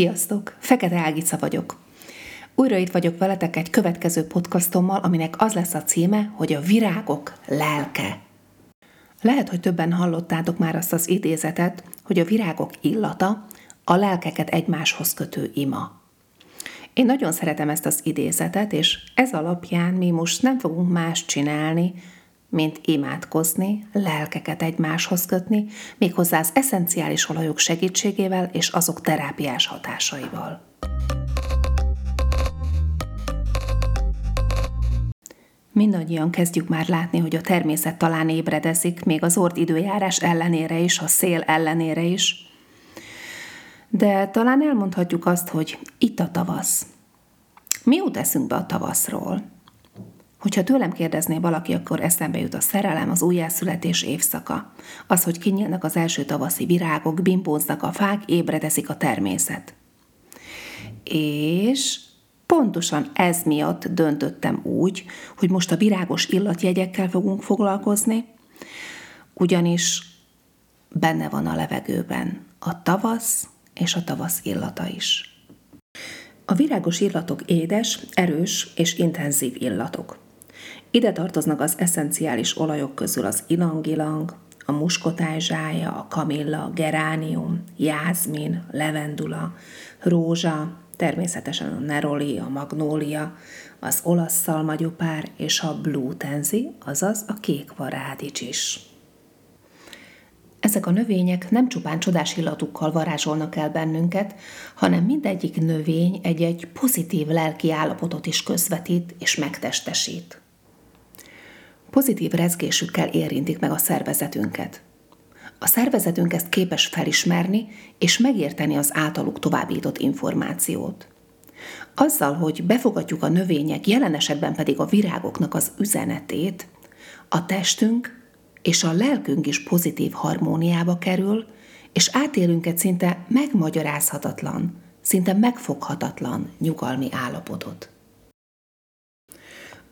Sziasztok! Fekete Ágica vagyok. Újra itt vagyok veletek egy következő podcastommal, aminek az lesz a címe, hogy a virágok lelke. Lehet, hogy többen hallottátok már azt az idézetet, hogy a virágok illata a lelkeket egymáshoz kötő ima. Én nagyon szeretem ezt az idézetet, és ez alapján mi most nem fogunk más csinálni, mint imádkozni, lelkeket egymáshoz kötni, méghozzá az eszenciális olajok segítségével és azok terápiás hatásaival. Mindannyian kezdjük már látni, hogy a természet talán ébredezik, még az ord időjárás ellenére is, a szél ellenére is. De talán elmondhatjuk azt, hogy itt a tavasz. Mi jut eszünkbe a tavaszról? Hogyha tőlem kérdezné valaki, akkor eszembe jut a szerelem, az újjászületés évszaka. Az, hogy kinyílnak az első tavaszi virágok, bimbóznak a fák, ébredeszik a természet. És pontosan ez miatt döntöttem úgy, hogy most a virágos illatjegyekkel fogunk foglalkozni, ugyanis benne van a levegőben a tavasz és a tavasz illata is. A virágos illatok édes, erős és intenzív illatok. Ide tartoznak az eszenciális olajok közül az ilang-ilang, a muskotájzsája, a kamilla, geránium, jázmin, levendula, rózsa, természetesen a neroli, a magnólia, az olasz szalmagyopár és a blue tenzi, azaz a kék varádics is. Ezek a növények nem csupán csodás illatukkal varázsolnak el bennünket, hanem mindegyik növény egy-egy pozitív lelki állapotot is közvetít és megtestesít pozitív rezgésükkel érintik meg a szervezetünket. A szervezetünk ezt képes felismerni és megérteni az általuk továbbított információt. Azzal, hogy befogadjuk a növények, jelen esetben pedig a virágoknak az üzenetét, a testünk és a lelkünk is pozitív harmóniába kerül, és átélünk egy szinte megmagyarázhatatlan, szinte megfoghatatlan nyugalmi állapotot.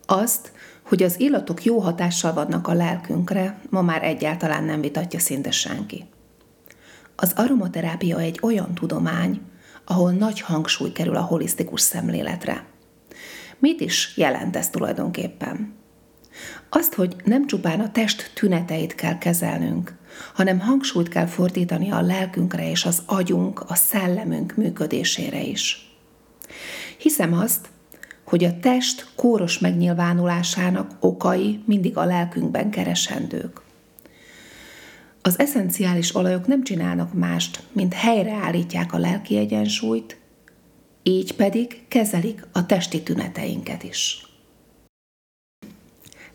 Azt, hogy az illatok jó hatással vannak a lelkünkre, ma már egyáltalán nem vitatja szinte senki. Az aromaterápia egy olyan tudomány, ahol nagy hangsúly kerül a holisztikus szemléletre. Mit is jelent ez tulajdonképpen? Azt, hogy nem csupán a test tüneteit kell kezelnünk, hanem hangsúlyt kell fordítani a lelkünkre és az agyunk, a szellemünk működésére is. Hiszem azt, hogy a test kóros megnyilvánulásának okai mindig a lelkünkben keresendők. Az eszenciális olajok nem csinálnak mást, mint helyreállítják a lelki egyensúlyt, így pedig kezelik a testi tüneteinket is.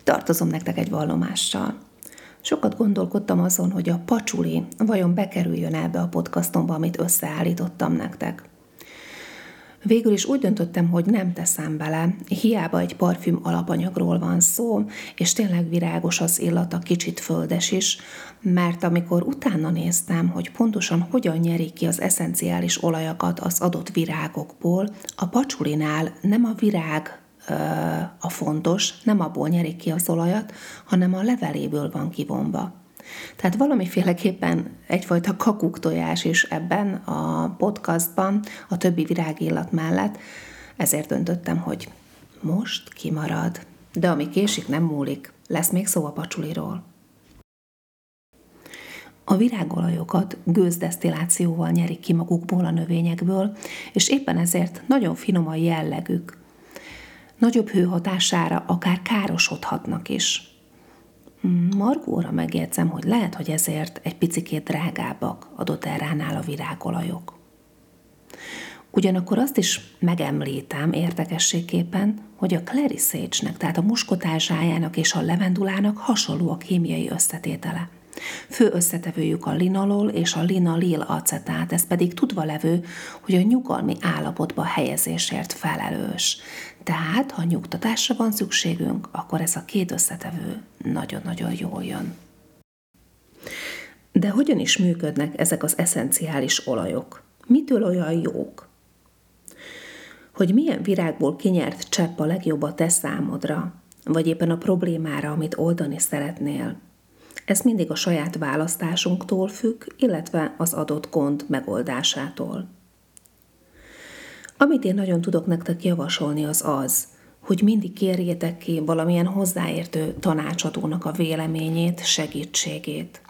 Tartozom nektek egy vallomással. Sokat gondolkodtam azon, hogy a pacsuli vajon bekerüljön ebbe a podcastomba, amit összeállítottam nektek. Végül is úgy döntöttem, hogy nem teszem bele. Hiába egy parfüm alapanyagról van szó, és tényleg virágos az illata, kicsit földes is, mert amikor utána néztem, hogy pontosan hogyan nyerik ki az eszenciális olajakat az adott virágokból, a pacsulinál nem a virág a fontos, nem abból nyerik ki az olajat, hanem a leveléből van kivonva. Tehát valamiféleképpen egyfajta kakuktojás is ebben a podcastban, a többi virágillat mellett, ezért döntöttem, hogy most kimarad. De ami késik, nem múlik. Lesz még szó a pacsuliról. A virágolajokat gőzdesztillációval nyerik ki magukból a növényekből, és éppen ezért nagyon finom a jellegük. Nagyobb hőhatására akár károsodhatnak is. Margóra megjegyzem, hogy lehet, hogy ezért egy picikét drágábbak a doterránál a virágolajok. Ugyanakkor azt is megemlítem érdekességképpen, hogy a sage-nek, tehát a muskotázsájának és a levendulának hasonló a kémiai összetétele – Fő összetevőjük a linalol és a linalil acetát, ez pedig tudva levő, hogy a nyugalmi állapotba helyezésért felelős. Tehát, ha nyugtatásra van szükségünk, akkor ez a két összetevő nagyon-nagyon jól jön. De hogyan is működnek ezek az eszenciális olajok? Mitől olyan jók? Hogy milyen virágból kinyert csepp a legjobb a te számodra, vagy éppen a problémára, amit oldani szeretnél, ez mindig a saját választásunktól függ, illetve az adott gond megoldásától. Amit én nagyon tudok nektek javasolni, az az, hogy mindig kérjétek ki valamilyen hozzáértő tanácsadónak a véleményét, segítségét.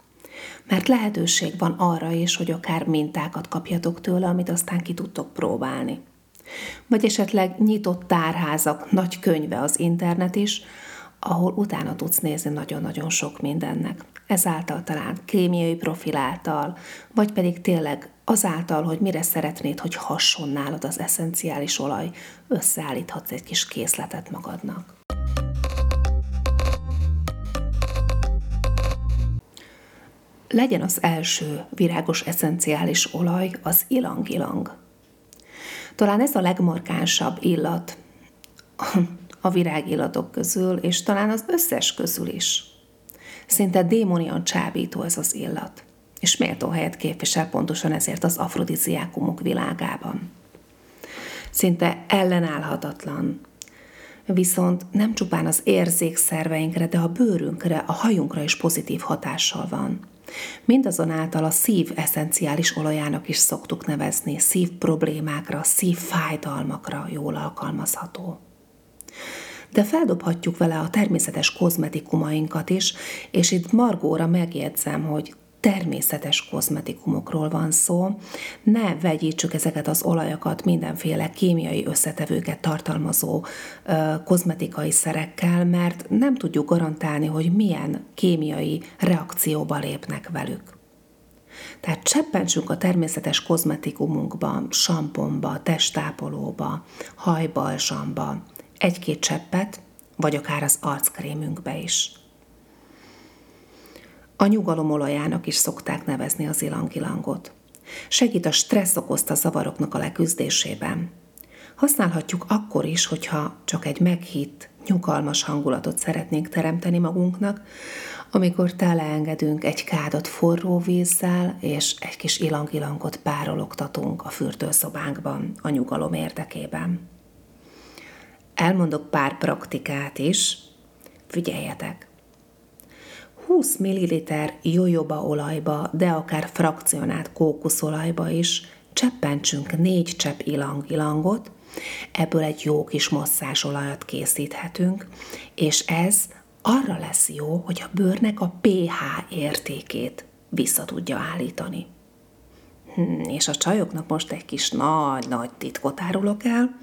Mert lehetőség van arra is, hogy akár mintákat kapjatok tőle, amit aztán ki tudtok próbálni. Vagy esetleg nyitott tárházak, nagy könyve az internet is, ahol utána tudsz nézni nagyon-nagyon sok mindennek. Ezáltal talán kémiai profil által, vagy pedig tényleg azáltal, hogy mire szeretnéd, hogy hasson nálad az eszenciális olaj, összeállíthatsz egy kis készletet magadnak. Legyen az első virágos eszenciális olaj az ilang-ilang. Talán ez a legmarkánsabb illat a virágillatok közül, és talán az összes közül is. Szinte démonian csábító ez az illat, és méltó helyet képvisel pontosan ezért az afrodiziákumok világában. Szinte ellenállhatatlan, viszont nem csupán az érzékszerveinkre, de a bőrünkre, a hajunkra is pozitív hatással van. Mindazonáltal a szív eszenciális olajának is szoktuk nevezni, szív problémákra, szív fájdalmakra jól alkalmazható de feldobhatjuk vele a természetes kozmetikumainkat is, és itt Margóra megjegyzem, hogy természetes kozmetikumokról van szó, ne vegyítsük ezeket az olajokat mindenféle kémiai összetevőket tartalmazó ö, kozmetikai szerekkel, mert nem tudjuk garantálni, hogy milyen kémiai reakcióba lépnek velük. Tehát cseppentsünk a természetes kozmetikumunkba, samponba, testápolóba, hajbalsamba, egy-két cseppet, vagy akár az arckrémünkbe is. A nyugalomolajának is szokták nevezni az ilangilangot. Segít a stressz okozta zavaroknak a leküzdésében. Használhatjuk akkor is, hogyha csak egy meghitt, nyugalmas hangulatot szeretnénk teremteni magunknak, amikor teleengedünk egy kádat forró vízzel, és egy kis ilangilangot párologtatunk a fürdőszobánkban a nyugalom érdekében. Elmondok pár praktikát is, figyeljetek! 20 ml jojoba olajba, de akár frakcionált kókuszolajba is cseppentsünk 4 csepp ilang-ilangot, ebből egy jó kis olajat készíthetünk, és ez arra lesz jó, hogy a bőrnek a pH értékét vissza tudja állítani. Hmm, és a csajoknak most egy kis nagy-nagy titkot árulok el,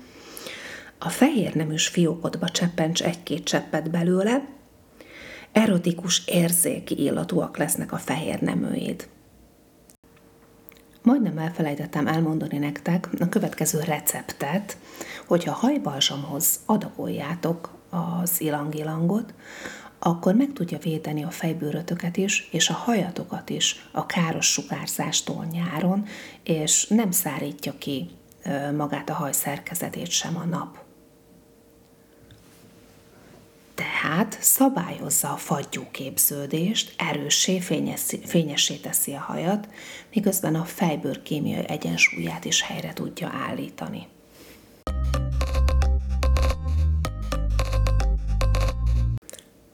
a fehér neműs fiókodba cseppents egy-két cseppet belőle, erotikus érzéki illatúak lesznek a fehér neműid. Majdnem elfelejtettem elmondani nektek a következő receptet, hogyha hajbalsamhoz adagoljátok az ilangilangot, akkor meg tudja védeni a fejbőrötöket is, és a hajatokat is a káros sugárzástól nyáron, és nem szárítja ki magát a haj szerkezetét sem a nap. Tehát szabályozza a fagyúképződést, erőssé, fényessé teszi a hajat, miközben a fejbőr kémiai egyensúlyát is helyre tudja állítani.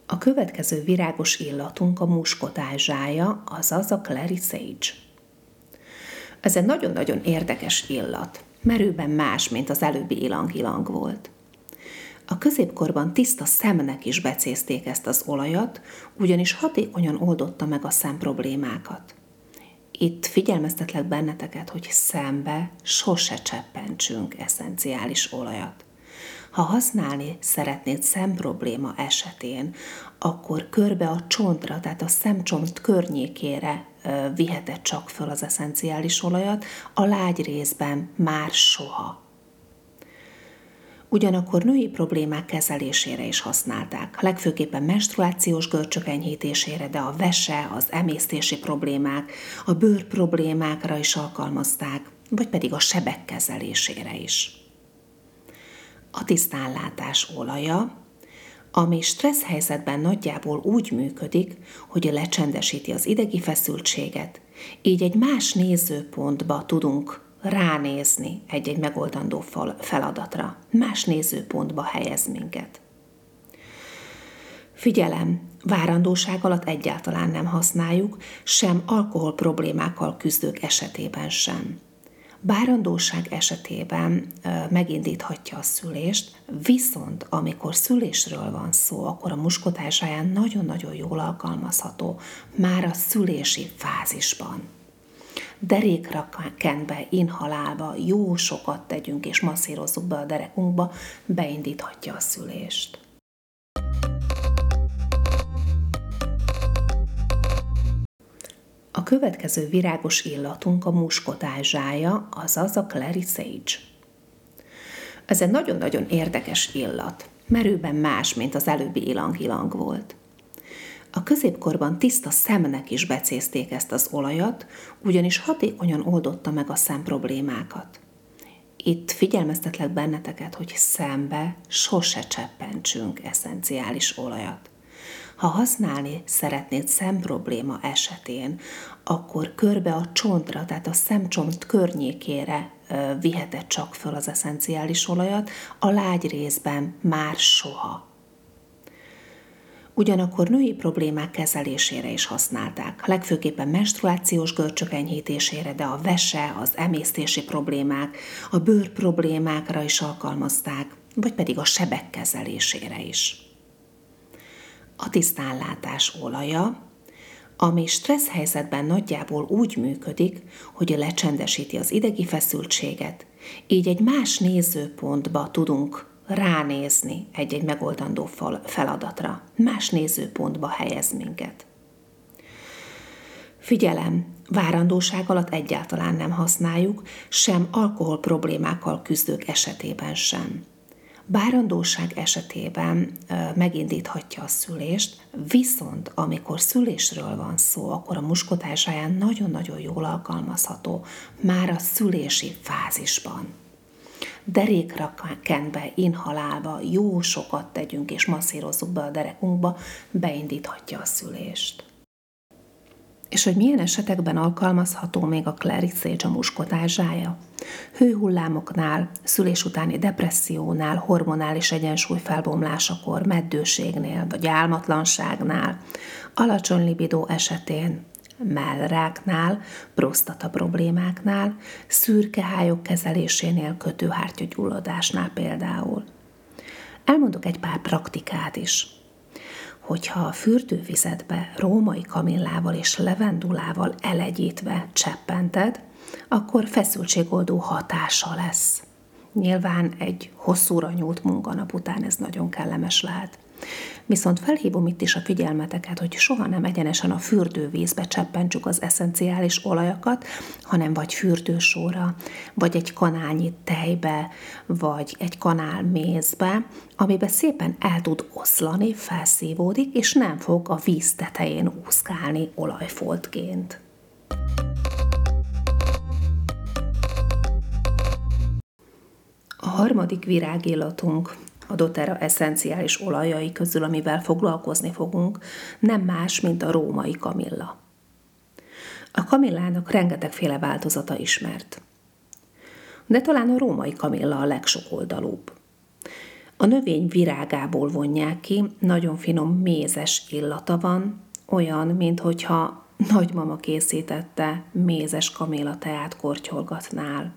A következő virágos illatunk a muskotázsája, azaz a Clary Sage. Ez egy nagyon-nagyon érdekes illat, merőben más, mint az előbbi ilang-ilang volt. A középkorban tiszta szemnek is becézték ezt az olajat, ugyanis hatékonyan oldotta meg a szem problémákat. Itt figyelmeztetlek benneteket, hogy szembe sose cseppentsünk eszenciális olajat. Ha használni szeretnéd szemprobléma esetén, akkor körbe a csontra, tehát a szemcsont környékére viheted csak föl az eszenciális olajat, a lágy részben már soha ugyanakkor női problémák kezelésére is használták, legfőképpen menstruációs görcsök enyhítésére, de a vese, az emésztési problémák, a bőr problémákra is alkalmazták, vagy pedig a sebek kezelésére is. A tisztánlátás olaja, ami stressz helyzetben nagyjából úgy működik, hogy lecsendesíti az idegi feszültséget, így egy más nézőpontba tudunk ránézni egy-egy megoldandó feladatra. Más nézőpontba helyez minket. Figyelem, várandóság alatt egyáltalán nem használjuk, sem alkohol problémákkal küzdők esetében sem. Bárandóság esetében megindíthatja a szülést, viszont amikor szülésről van szó, akkor a muskotásáján nagyon-nagyon jól alkalmazható már a szülési fázisban. Derékra kenve, inhalálva, jó sokat tegyünk és masszírozzuk be a derekunkba, beindíthatja a szülést. A következő virágos illatunk a muskotázsája, azaz a Clary Sage. Ez egy nagyon-nagyon érdekes illat, merőben más, mint az előbbi ilang-ilang volt. A középkorban tiszta szemnek is becézték ezt az olajat, ugyanis hatékonyan oldotta meg a szem problémákat. Itt figyelmeztetlek benneteket, hogy szembe sose cseppentsünk eszenciális olajat. Ha használni szeretnéd szemprobléma esetén, akkor körbe a csontra, tehát a szemcsont környékére viheted csak föl az eszenciális olajat, a lágy részben már soha. Ugyanakkor női problémák kezelésére is használták, legfőképpen menstruációs görcsök enyhítésére, de a vese, az emésztési problémák, a bőr problémákra is alkalmazták, vagy pedig a sebek kezelésére is. A tisztánlátás olaja, ami stressz helyzetben nagyjából úgy működik, hogy lecsendesíti az idegi feszültséget, így egy más nézőpontba tudunk ránézni egy-egy megoldandó feladatra, más nézőpontba helyez minket. Figyelem, várandóság alatt egyáltalán nem használjuk, sem alkohol problémákkal küzdők esetében sem bárandóság esetében megindíthatja a szülést, viszont amikor szülésről van szó, akkor a muskotásáján nagyon-nagyon jól alkalmazható már a szülési fázisban. Derékra kenve, inhalálva, jó sokat tegyünk és masszírozzuk be a derekunkba, beindíthatja a szülést és hogy milyen esetekben alkalmazható még a Sage a muskotázsája. Hőhullámoknál, szülés utáni depressziónál, hormonális egyensúly felbomlásakor, meddőségnél vagy álmatlanságnál, alacsony libidó esetén, mellráknál, prostata problémáknál, szürkehályok kezelésénél, kötőhártyagyulladásnál például. Elmondok egy pár praktikát is hogyha a fürdővizetbe római kamillával és levendulával elegyítve cseppented, akkor feszültségoldó hatása lesz. Nyilván egy hosszúra nyúlt munkanap után ez nagyon kellemes lehet. Viszont felhívom itt is a figyelmeteket, hogy soha nem egyenesen a fürdővízbe cseppentsük az eszenciális olajakat, hanem vagy fürdősóra, vagy egy kanálnyi tejbe, vagy egy kanál mézbe, amiben szépen el tud oszlani, felszívódik, és nem fog a víz tetején úszkálni olajfoltként. A harmadik virágillatunk a doTERRA eszenciális olajai közül, amivel foglalkozni fogunk, nem más, mint a római kamilla. A kamillának rengetegféle változata ismert. De talán a római kamilla a legsokoldalúbb. A növény virágából vonják ki, nagyon finom mézes illata van, olyan, minthogyha nagymama készítette mézes kamilla teát kortyolgatnál.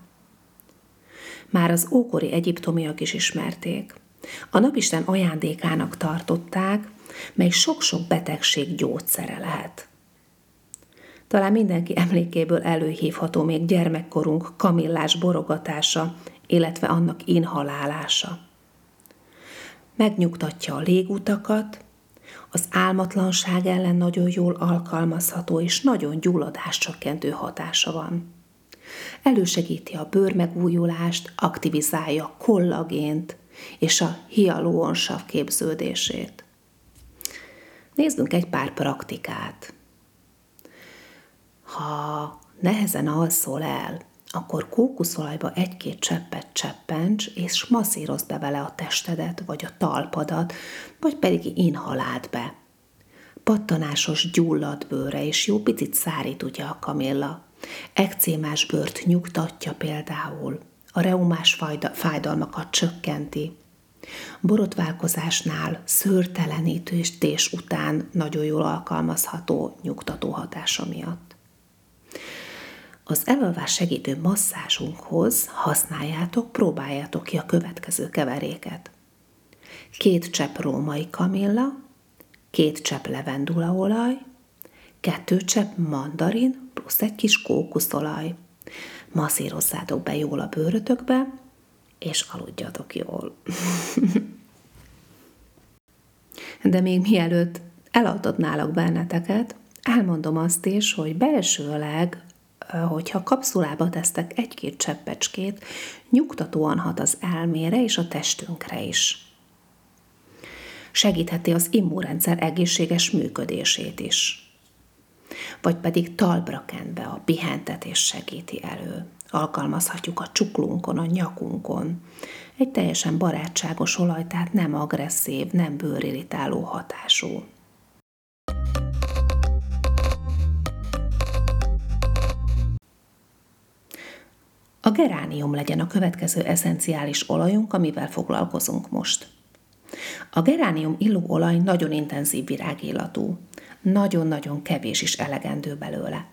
Már az ókori egyiptomiak is ismerték. A napisten ajándékának tartották, mely sok-sok betegség gyógyszere lehet. Talán mindenki emlékéből előhívható még gyermekkorunk kamillás borogatása, illetve annak inhalálása. Megnyugtatja a légutakat, az álmatlanság ellen nagyon jól alkalmazható és nagyon gyulladáscsökkentő hatása van. Elősegíti a bőr megújulást, aktivizálja kollagént, és a hialuonsav képződését. Nézzünk egy pár praktikát. Ha nehezen alszol el, akkor kókuszolajba egy-két cseppet cseppents, és masszírozd be vele a testedet, vagy a talpadat, vagy pedig inhaláld be. Pattanásos gyulladt bőre, és jó picit szárít ugye a kamilla. Ekcémás bőrt nyugtatja például – a reumás fájdalmakat csökkenti. Borotválkozásnál szőrtelenítés után nagyon jól alkalmazható nyugtató hatása miatt. Az elalvás segítő masszázsunkhoz használjátok, próbáljátok ki a következő keveréket. Két csepp római kamilla, két csepp levendulaolaj, kettő csepp mandarin, plusz egy kis kókuszolaj. Masszírozzátok be jól a bőrötökbe, és aludjatok jól. De még mielőtt eladodnálak benneteket, elmondom azt is, hogy belsőleg, hogyha kapszulába tesztek egy-két cseppecskét, nyugtatóan hat az elmére és a testünkre is. Segítheti az immunrendszer egészséges működését is. Vagy pedig talpra kenve a pihentetés segíti elő. Alkalmazhatjuk a csuklunkon, a nyakunkon. Egy teljesen barátságos olaj, tehát nem agresszív, nem bőrirritáló hatású. A geránium legyen a következő eszenciális olajunk, amivel foglalkozunk most. A geránium illó olaj nagyon intenzív virágillatú. Nagyon-nagyon kevés is elegendő belőle.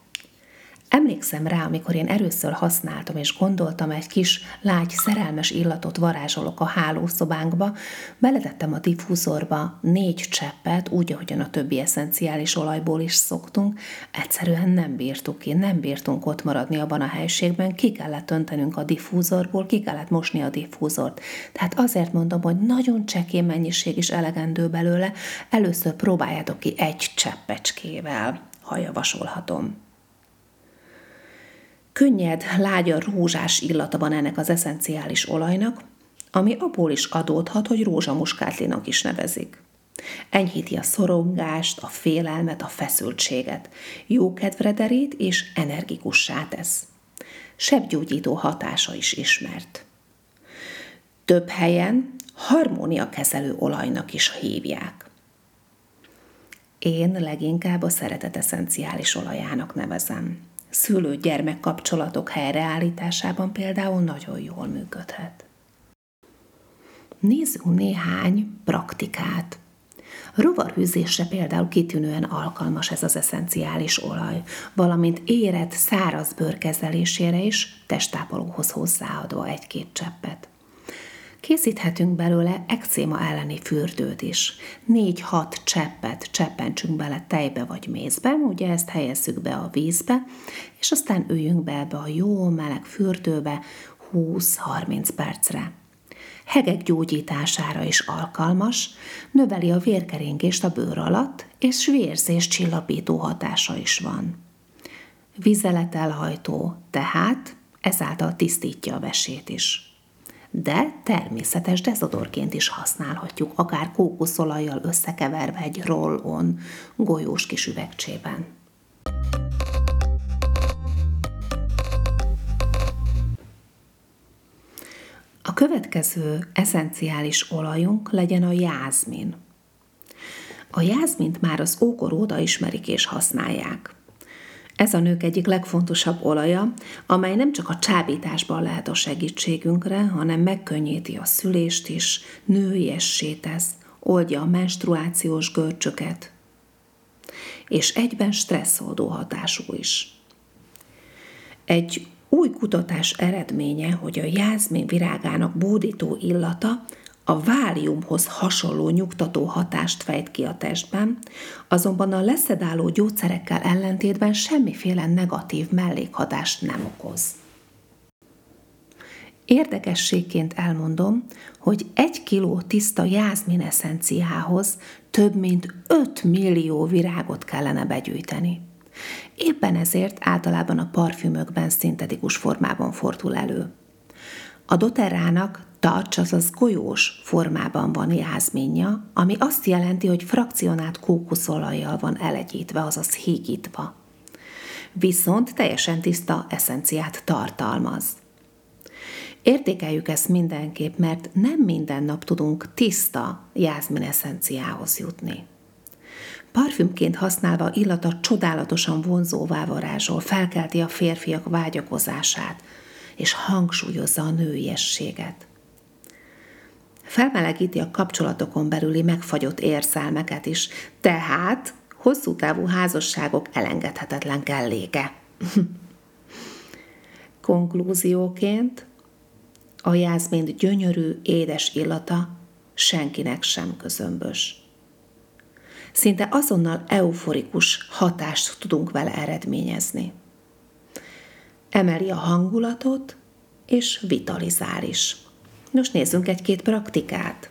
Emlékszem rá, amikor én először használtam, és gondoltam, egy kis, lágy, szerelmes illatot varázsolok a hálószobánkba, beletettem a diffúzorba négy cseppet, úgy, ahogyan a többi eszenciális olajból is szoktunk, egyszerűen nem bírtuk ki, nem bírtunk ott maradni abban a helységben, ki kellett öntenünk a diffúzorból, ki kellett mosni a diffúzort. Tehát azért mondom, hogy nagyon csekély mennyiség is elegendő belőle, először próbáljátok ki egy cseppecskével, ha javasolhatom. Könnyed, lágya rózsás illata van ennek az eszenciális olajnak, ami abból is adódhat, hogy rózsamuskátlinak is nevezik. Enyhíti a szorongást, a félelmet, a feszültséget, jó kedvre derít és energikussá tesz. Sebgyógyító hatása is ismert. Több helyen harmóniakezelő olajnak is hívják. Én leginkább a szeretet eszenciális olajának nevezem szülő-gyermek kapcsolatok helyreállításában például nagyon jól működhet. Nézzünk néhány praktikát. Rovarhűzésre például kitűnően alkalmas ez az eszenciális olaj, valamint érett száraz bőr kezelésére is testápolóhoz hozzáadva egy-két cseppet. Készíthetünk belőle ekcéma elleni fürdőt is. 4-6 cseppet cseppentsünk bele tejbe vagy mézbe, ugye ezt helyezzük be a vízbe, és aztán üljünk be ebbe a jó meleg fürdőbe 20-30 percre. Hegek gyógyítására is alkalmas, növeli a vérkeringést a bőr alatt, és vérzés csillapító hatása is van. Vizeletelhajtó, tehát ezáltal tisztítja a vesét is de természetes dezodorként is használhatjuk, akár kókuszolajjal összekeverve egy roll-on golyós kis üvegcsében. A következő eszenciális olajunk legyen a jázmin. A jázmint már az ókor óta ismerik és használják. Ez a nők egyik legfontosabb olaja, amely nem csak a csábításban lehet a segítségünkre, hanem megkönnyíti a szülést is, nőiessé tesz, oldja a menstruációs görcsöket, és egyben stresszoldó hatású is. Egy új kutatás eredménye, hogy a jázmin virágának bódító illata a váliumhoz hasonló nyugtató hatást fejt ki a testben, azonban a leszedáló gyógyszerekkel ellentétben semmiféle negatív mellékhatást nem okoz. Érdekességként elmondom, hogy egy kiló tiszta jázmin eszenciához több mint 5 millió virágot kellene begyűjteni. Éppen ezért általában a parfümökben szintetikus formában fordul elő. A doterának touch, azaz golyós formában van jázminja, ami azt jelenti, hogy frakcionált kókuszolajjal van elegyítve, azaz hígítva. Viszont teljesen tiszta eszenciát tartalmaz. Értékeljük ezt mindenképp, mert nem minden nap tudunk tiszta jázmin eszenciához jutni. Parfümként használva illata csodálatosan vonzóvá varázsol, felkelti a férfiak vágyakozását, és hangsúlyozza a nőiességet. Felmelegíti a kapcsolatokon belüli megfagyott érzelmeket is, tehát hosszú távú házasságok elengedhetetlen kelléke. Konklúzióként a jászmin gyönyörű, édes illata senkinek sem közömbös. Szinte azonnal euforikus hatást tudunk vele eredményezni. Emeli a hangulatot, és vitalizál is. Most nézzünk egy-két praktikát.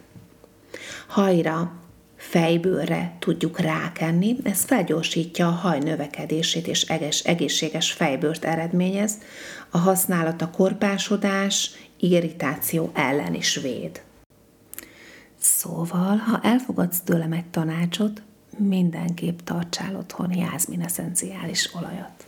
Hajra, fejbőrre tudjuk rákenni, ez felgyorsítja a haj növekedését és egészséges fejbőrt eredményez, a használat a korpásodás, irritáció ellen is véd. Szóval, ha elfogadsz tőlem egy tanácsot, mindenképp tartsál otthon jászmin eszenciális olajat.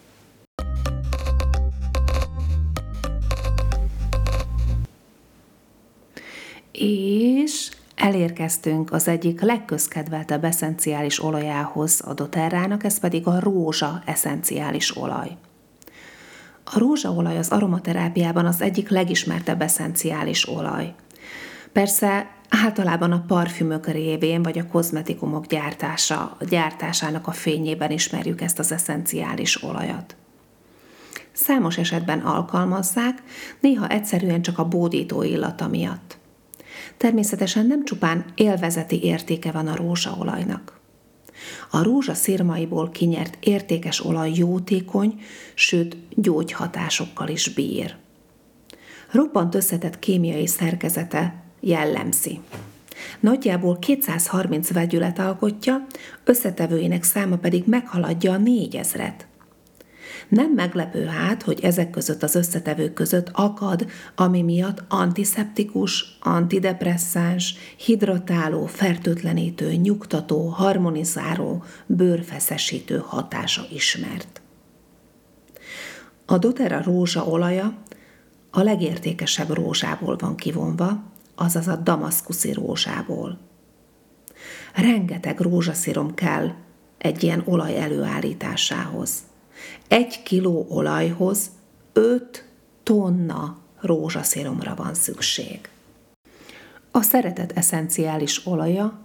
És elérkeztünk az egyik legközkedveltebb eszenciális olajához a doterrának, ez pedig a rózsa eszenciális olaj. A rózsaolaj az aromaterápiában az egyik legismertebb eszenciális olaj. Persze általában a parfümök révén vagy a kozmetikumok gyártása, gyártásának a fényében ismerjük ezt az eszenciális olajat. Számos esetben alkalmazzák, néha egyszerűen csak a bódító illata miatt. Természetesen nem csupán élvezeti értéke van a rózsaolajnak. A rózsa szirmaiból kinyert értékes olaj jótékony, sőt gyógyhatásokkal is bír. Roppant összetett kémiai szerkezete jellemzi. Nagyjából 230 vegyület alkotja, összetevőinek száma pedig meghaladja a négyezret. Nem meglepő hát, hogy ezek között az összetevők között akad, ami miatt antiszeptikus, antidepresszáns, hidratáló, fertőtlenítő, nyugtató, harmonizáló, bőrfeszesítő hatása ismert. A doTERRA rózsa olaja a legértékesebb rózsából van kivonva, azaz a damaszkuszi rózsából. Rengeteg rózsaszírom kell egy ilyen olaj előállításához. Egy kiló olajhoz 5 tonna rózsaszíromra van szükség. A szeretet eszenciális olaja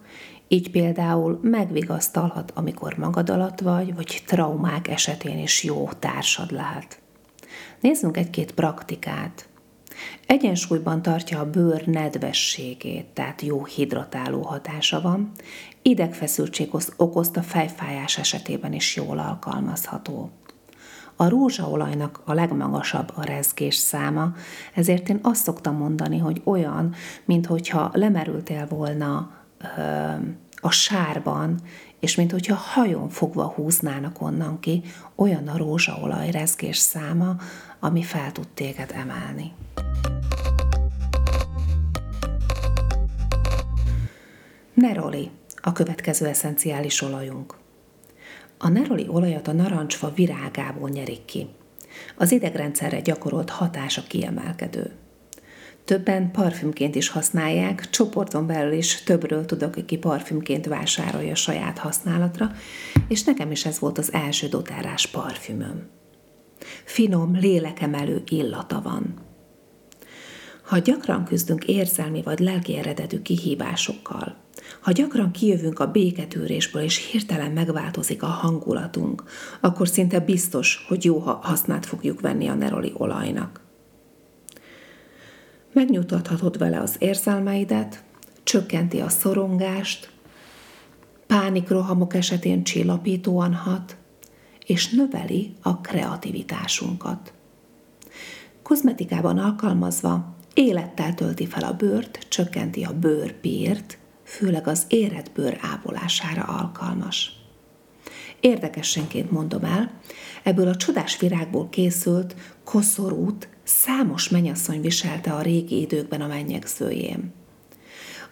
így például megvigasztalhat, amikor magad alatt vagy, vagy traumák esetén is jó társad lehet. Nézzünk egy-két praktikát. Egyensúlyban tartja a bőr nedvességét, tehát jó hidratáló hatása van. Idegfeszültség okozta fejfájás esetében is jól alkalmazható. A rózsaolajnak a legmagasabb a rezgés száma, ezért én azt szoktam mondani, hogy olyan, mintha lemerültél volna ö, a sárban, és mint hogyha hajon fogva húznának onnan ki, olyan a rózsaolaj rezgés száma, ami fel tud téged emelni. Neroli, a következő eszenciális olajunk. A neroli olajat a narancsfa virágából nyerik ki. Az idegrendszerre gyakorolt hatása kiemelkedő. Többen parfümként is használják, csoporton belül is többről tudok, aki parfümként vásárolja saját használatra, és nekem is ez volt az első dotárás parfümöm. Finom, lélekemelő illata van. Ha gyakran küzdünk érzelmi vagy lelki eredetű kihívásokkal, ha gyakran kijövünk a béketűrésből, és hirtelen megváltozik a hangulatunk, akkor szinte biztos, hogy jó hasznát fogjuk venni a neroli olajnak. Megnyugtathatod vele az érzelmeidet, csökkenti a szorongást, pánikrohamok esetén csillapítóan hat, és növeli a kreativitásunkat. Kozmetikában alkalmazva élettel tölti fel a bőrt, csökkenti a bőrpírt, főleg az érett bőr ápolására alkalmas. Érdekessenként mondom el, ebből a csodás virágból készült koszorút számos menyasszony viselte a régi időkben a mennyegzőjén.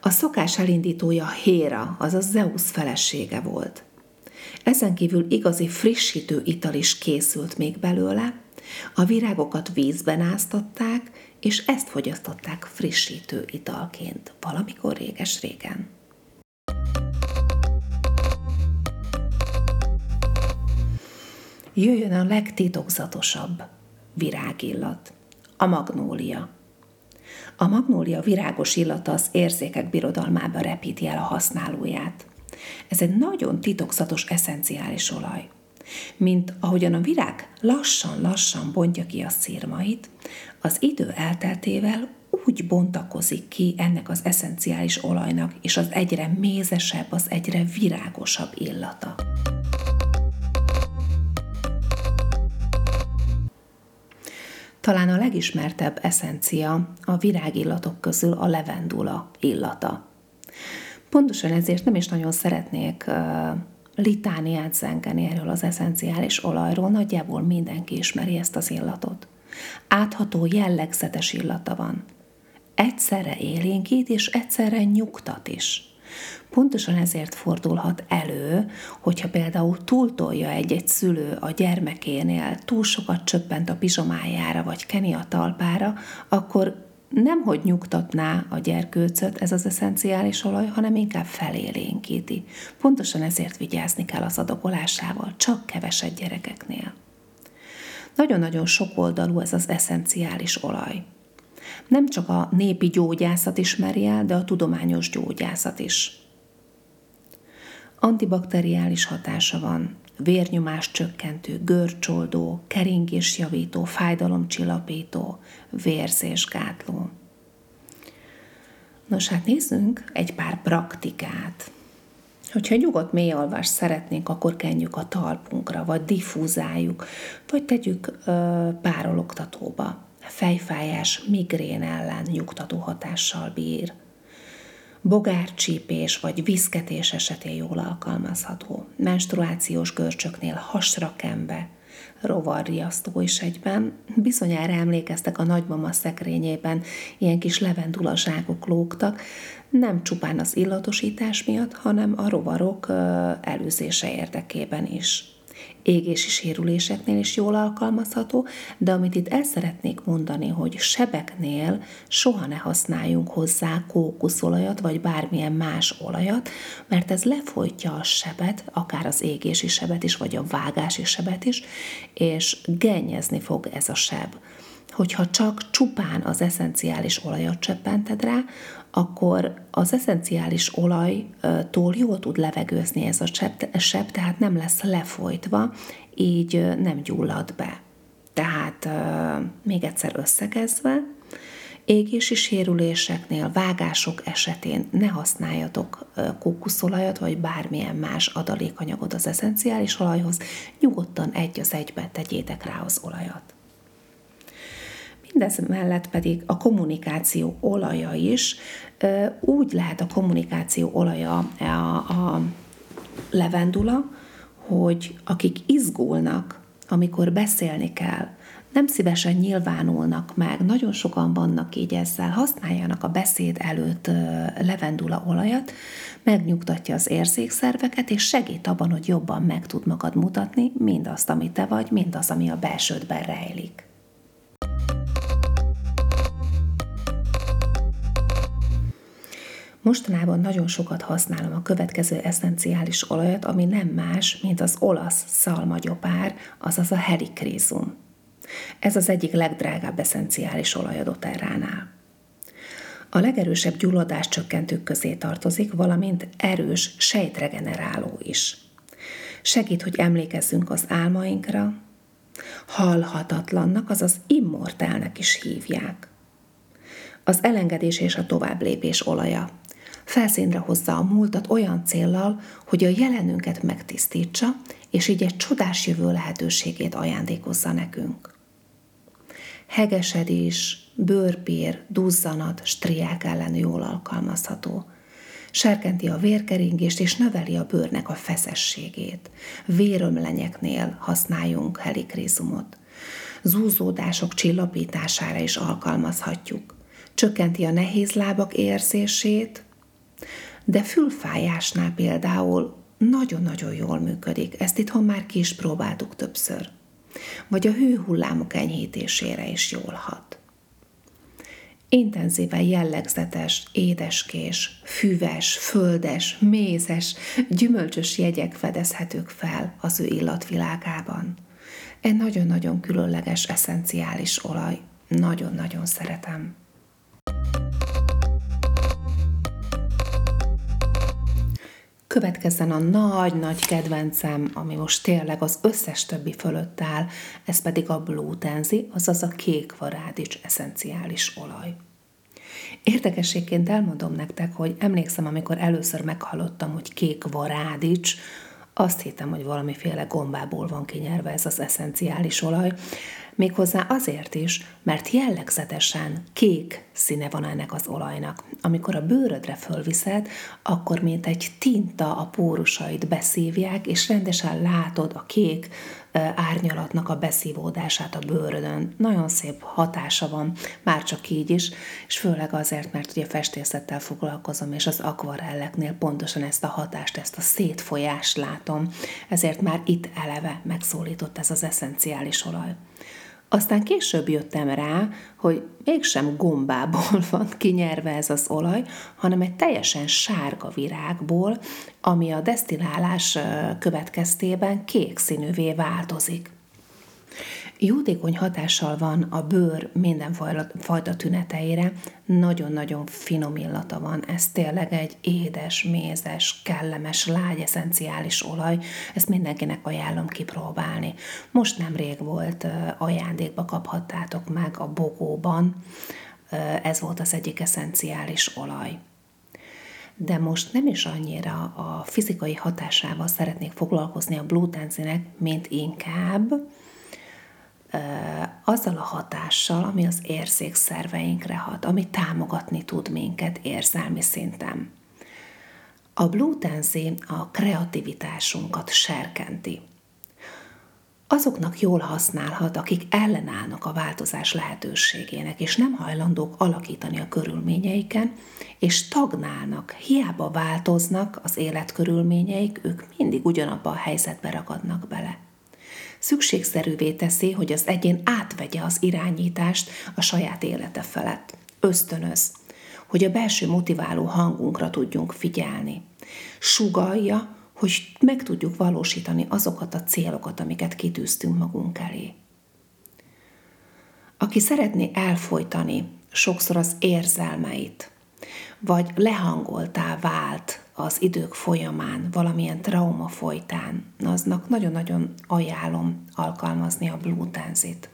A szokás elindítója Héra, azaz Zeus felesége volt. Ezen kívül igazi frissítő ital is készült még belőle, a virágokat vízben áztatták, és ezt fogyasztották frissítő italként valamikor réges-régen. Jöjjön a legtitokzatosabb virágillat, a magnólia. A magnólia virágos illata az érzékek birodalmába repíti el a használóját. Ez egy nagyon titokzatos eszenciális olaj. Mint ahogyan a virág lassan-lassan bontja ki a szírmait, az idő elteltével úgy bontakozik ki ennek az eszenciális olajnak, és az egyre mézesebb, az egyre virágosabb illata. Talán a legismertebb eszencia a virágillatok közül a levendula illata. Pontosan ezért nem is nagyon szeretnék litániát zengeni erről az eszenciális olajról, nagyjából mindenki ismeri ezt az illatot. Átható jellegzetes illata van. Egyszerre élénkít és egyszerre nyugtat is. Pontosan ezért fordulhat elő, hogyha például túltolja egy-egy szülő a gyermekénél, túl sokat csöppent a pizsomájára vagy keni a talpára, akkor nem hogy nyugtatná a gyerkőcöt ez az eszenciális olaj, hanem inkább felélénkíti. Pontosan ezért vigyázni kell az adagolásával, csak keveset gyerekeknél. Nagyon-nagyon sokoldalú ez az eszenciális olaj. Nem csak a népi gyógyászat ismeri el, de a tudományos gyógyászat is. Antibakteriális hatása van, vérnyomás csökkentő, görcsoldó, keringésjavító, fájdalomcsillapító, vérzésgátló. Nos, hát nézzünk egy pár praktikát. Hogyha nyugodt mély alvást szeretnénk, akkor kenjük a talpunkra, vagy diffúzáljuk, vagy tegyük ö, párologtatóba. Fejfájás, migrén ellen nyugtató hatással bír bogárcsípés vagy viszketés esetén jól alkalmazható. Menstruációs görcsöknél hasra kembe, rovarriasztó is egyben. Bizonyára emlékeztek a nagymama szekrényében, ilyen kis levendulazságok lógtak, nem csupán az illatosítás miatt, hanem a rovarok előzése érdekében is égési sérüléseknél is jól alkalmazható, de amit itt el szeretnék mondani, hogy sebeknél soha ne használjunk hozzá kókuszolajat, vagy bármilyen más olajat, mert ez lefolytja a sebet, akár az égési sebet is, vagy a vágási sebet is, és gennyezni fog ez a seb hogyha csak csupán az eszenciális olajat cseppented rá, akkor az eszenciális olajtól jól tud levegőzni ez a seb, tehát nem lesz lefolytva, így nem gyullad be. Tehát még egyszer összegezve, égési sérüléseknél, vágások esetén ne használjatok kókuszolajat, vagy bármilyen más adalékanyagot az eszenciális olajhoz, nyugodtan egy az egybe tegyétek rá az olajat. Mindez mellett pedig a kommunikáció olaja is, úgy lehet a kommunikáció olaja a, a levendula, hogy akik izgulnak, amikor beszélni kell, nem szívesen nyilvánulnak meg, nagyon sokan vannak így ezzel, használjanak a beszéd előtt levendula olajat, megnyugtatja az érzékszerveket, és segít abban, hogy jobban meg tud magad mutatni mindazt, ami te vagy, mindaz, ami a belsődben rejlik. Mostanában nagyon sokat használom a következő eszenciális olajat, ami nem más, mint az olasz szalmagyopár, azaz a helikrízum. Ez az egyik legdrágább eszenciális olaj a doterránál. A legerősebb gyulladás csökkentők közé tartozik, valamint erős sejtregeneráló is. Segít, hogy emlékezzünk az álmainkra, halhatatlannak, azaz immortálnak is hívják. Az elengedés és a továbblépés olaja felszínre hozza a múltat olyan céllal, hogy a jelenünket megtisztítsa, és így egy csodás jövő lehetőségét ajándékozza nekünk. Hegesedés, bőrpír, duzzanat, striák ellen jól alkalmazható. Serkenti a vérkeringést és növeli a bőrnek a feszességét. Vérömlenyeknél használjunk helikrézumot. Zúzódások csillapítására is alkalmazhatjuk. Csökkenti a nehéz lábak érzését, de fülfájásnál például nagyon-nagyon jól működik. Ezt itthon már ki is próbáltuk többször. Vagy a hőhullámok enyhítésére is jól hat. Intenzíven jellegzetes, édeskés, füves, földes, mézes, gyümölcsös jegyek fedezhetők fel az ő illatvilágában. Egy nagyon-nagyon különleges, eszenciális olaj. Nagyon-nagyon szeretem. Következzen a nagy-nagy kedvencem, ami most tényleg az összes többi fölött áll, ez pedig a Blue Tenzi, azaz a kék varádics eszenciális olaj. Érdekességként elmondom nektek, hogy emlékszem, amikor először meghallottam, hogy kék varádics, azt hittem, hogy valamiféle gombából van kinyerve ez az eszenciális olaj, Méghozzá azért is, mert jellegzetesen kék színe van ennek az olajnak. Amikor a bőrödre fölviszed, akkor mint egy tinta a pórusait beszívják, és rendesen látod a kék árnyalatnak a beszívódását a bőrödön. Nagyon szép hatása van, már csak így is, és főleg azért, mert ugye festészettel foglalkozom, és az akvarelleknél pontosan ezt a hatást, ezt a szétfolyást látom, ezért már itt eleve megszólított ez az eszenciális olaj. Aztán később jöttem rá, hogy mégsem gombából van kinyerve ez az olaj, hanem egy teljesen sárga virágból, ami a desztillálás következtében kék színűvé változik. Jótékony hatással van a bőr mindenfajta tüneteire, nagyon-nagyon finom illata van. Ez tényleg egy édes, mézes, kellemes, lágy, eszenciális olaj. Ezt mindenkinek ajánlom kipróbálni. Most nemrég volt ajándékba kaphattátok meg a bogóban. Ez volt az egyik eszenciális olaj de most nem is annyira a fizikai hatásával szeretnék foglalkozni a Blue mint inkább azzal a hatással, ami az érzékszerveinkre hat, ami támogatni tud minket érzelmi szinten. A blutenzi a kreativitásunkat serkenti. Azoknak jól használhat, akik ellenállnak a változás lehetőségének, és nem hajlandók alakítani a körülményeiken, és stagnálnak, hiába változnak az életkörülményeik, ők mindig ugyanabba a helyzetbe ragadnak bele szükségszerűvé teszi, hogy az egyén átvegye az irányítást a saját élete felett. Ösztönöz, hogy a belső motiváló hangunkra tudjunk figyelni. Sugalja, hogy meg tudjuk valósítani azokat a célokat, amiket kitűztünk magunk elé. Aki szeretné elfolytani sokszor az érzelmeit, vagy lehangoltá vált az idők folyamán, valamilyen trauma folytán, aznak nagyon-nagyon ajánlom alkalmazni a blutenzit.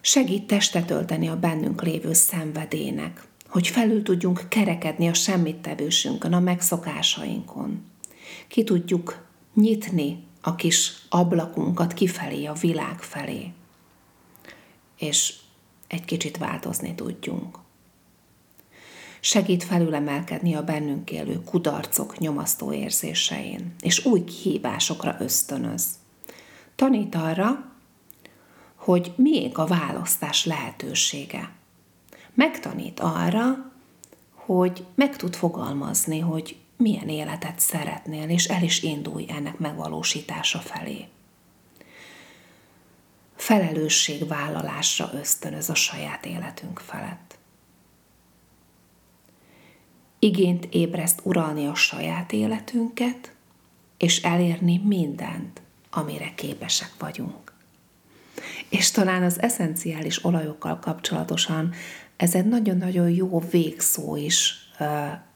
Segít testet ölteni a bennünk lévő szenvedének, hogy felül tudjunk kerekedni a semmittevősünkön, a megszokásainkon. Ki tudjuk nyitni a kis ablakunkat kifelé, a világ felé, és egy kicsit változni tudjunk segít felülemelkedni a bennünk élő kudarcok nyomasztó érzésein, és új kihívásokra ösztönöz. Tanít arra, hogy miénk a választás lehetősége. Megtanít arra, hogy meg tud fogalmazni, hogy milyen életet szeretnél, és el is indulj ennek megvalósítása felé. Felelősségvállalásra ösztönöz a saját életünk felett igényt ébreszt uralni a saját életünket, és elérni mindent, amire képesek vagyunk. És talán az eszenciális olajokkal kapcsolatosan ez egy nagyon-nagyon jó végszó is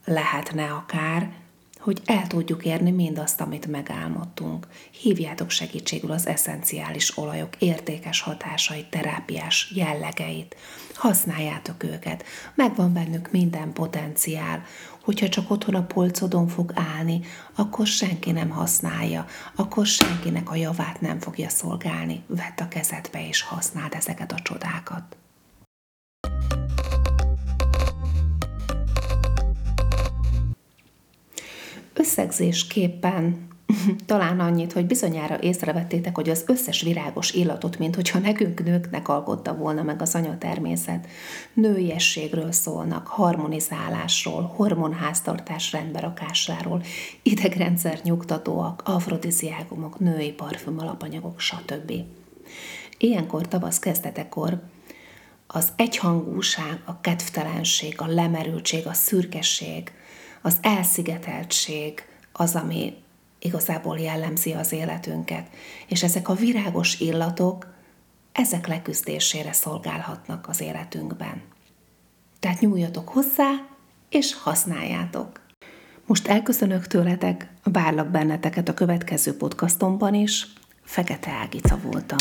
lehetne akár, hogy el tudjuk érni mindazt, amit megálmodtunk. Hívjátok segítségül az eszenciális olajok értékes hatásait, terápiás jellegeit. Használjátok őket. Megvan bennük minden potenciál. Hogyha csak otthon a polcodon fog állni, akkor senki nem használja, akkor senkinek a javát nem fogja szolgálni. Vedd a kezedbe és használd ezeket a csodákat. Összegzésképpen talán annyit, hogy bizonyára észrevettétek, hogy az összes virágos illatot, mint hogyha nekünk nőknek alkotta volna meg az anyatermészet. Nőiességről szólnak, harmonizálásról, hormonháztartás rendberakásáról, idegrendszer nyugtatóak, afrodiziágumok, női parfüm alapanyagok, stb. Ilyenkor tavasz kezdetekor az egyhangúság, a kedvtelenség, a lemerültség, a szürkeség, az elszigeteltség az, ami igazából jellemzi az életünket. És ezek a virágos illatok, ezek leküzdésére szolgálhatnak az életünkben. Tehát nyúljatok hozzá, és használjátok. Most elköszönök tőletek, várlak benneteket a következő podcastomban is. Fekete Ágica voltam.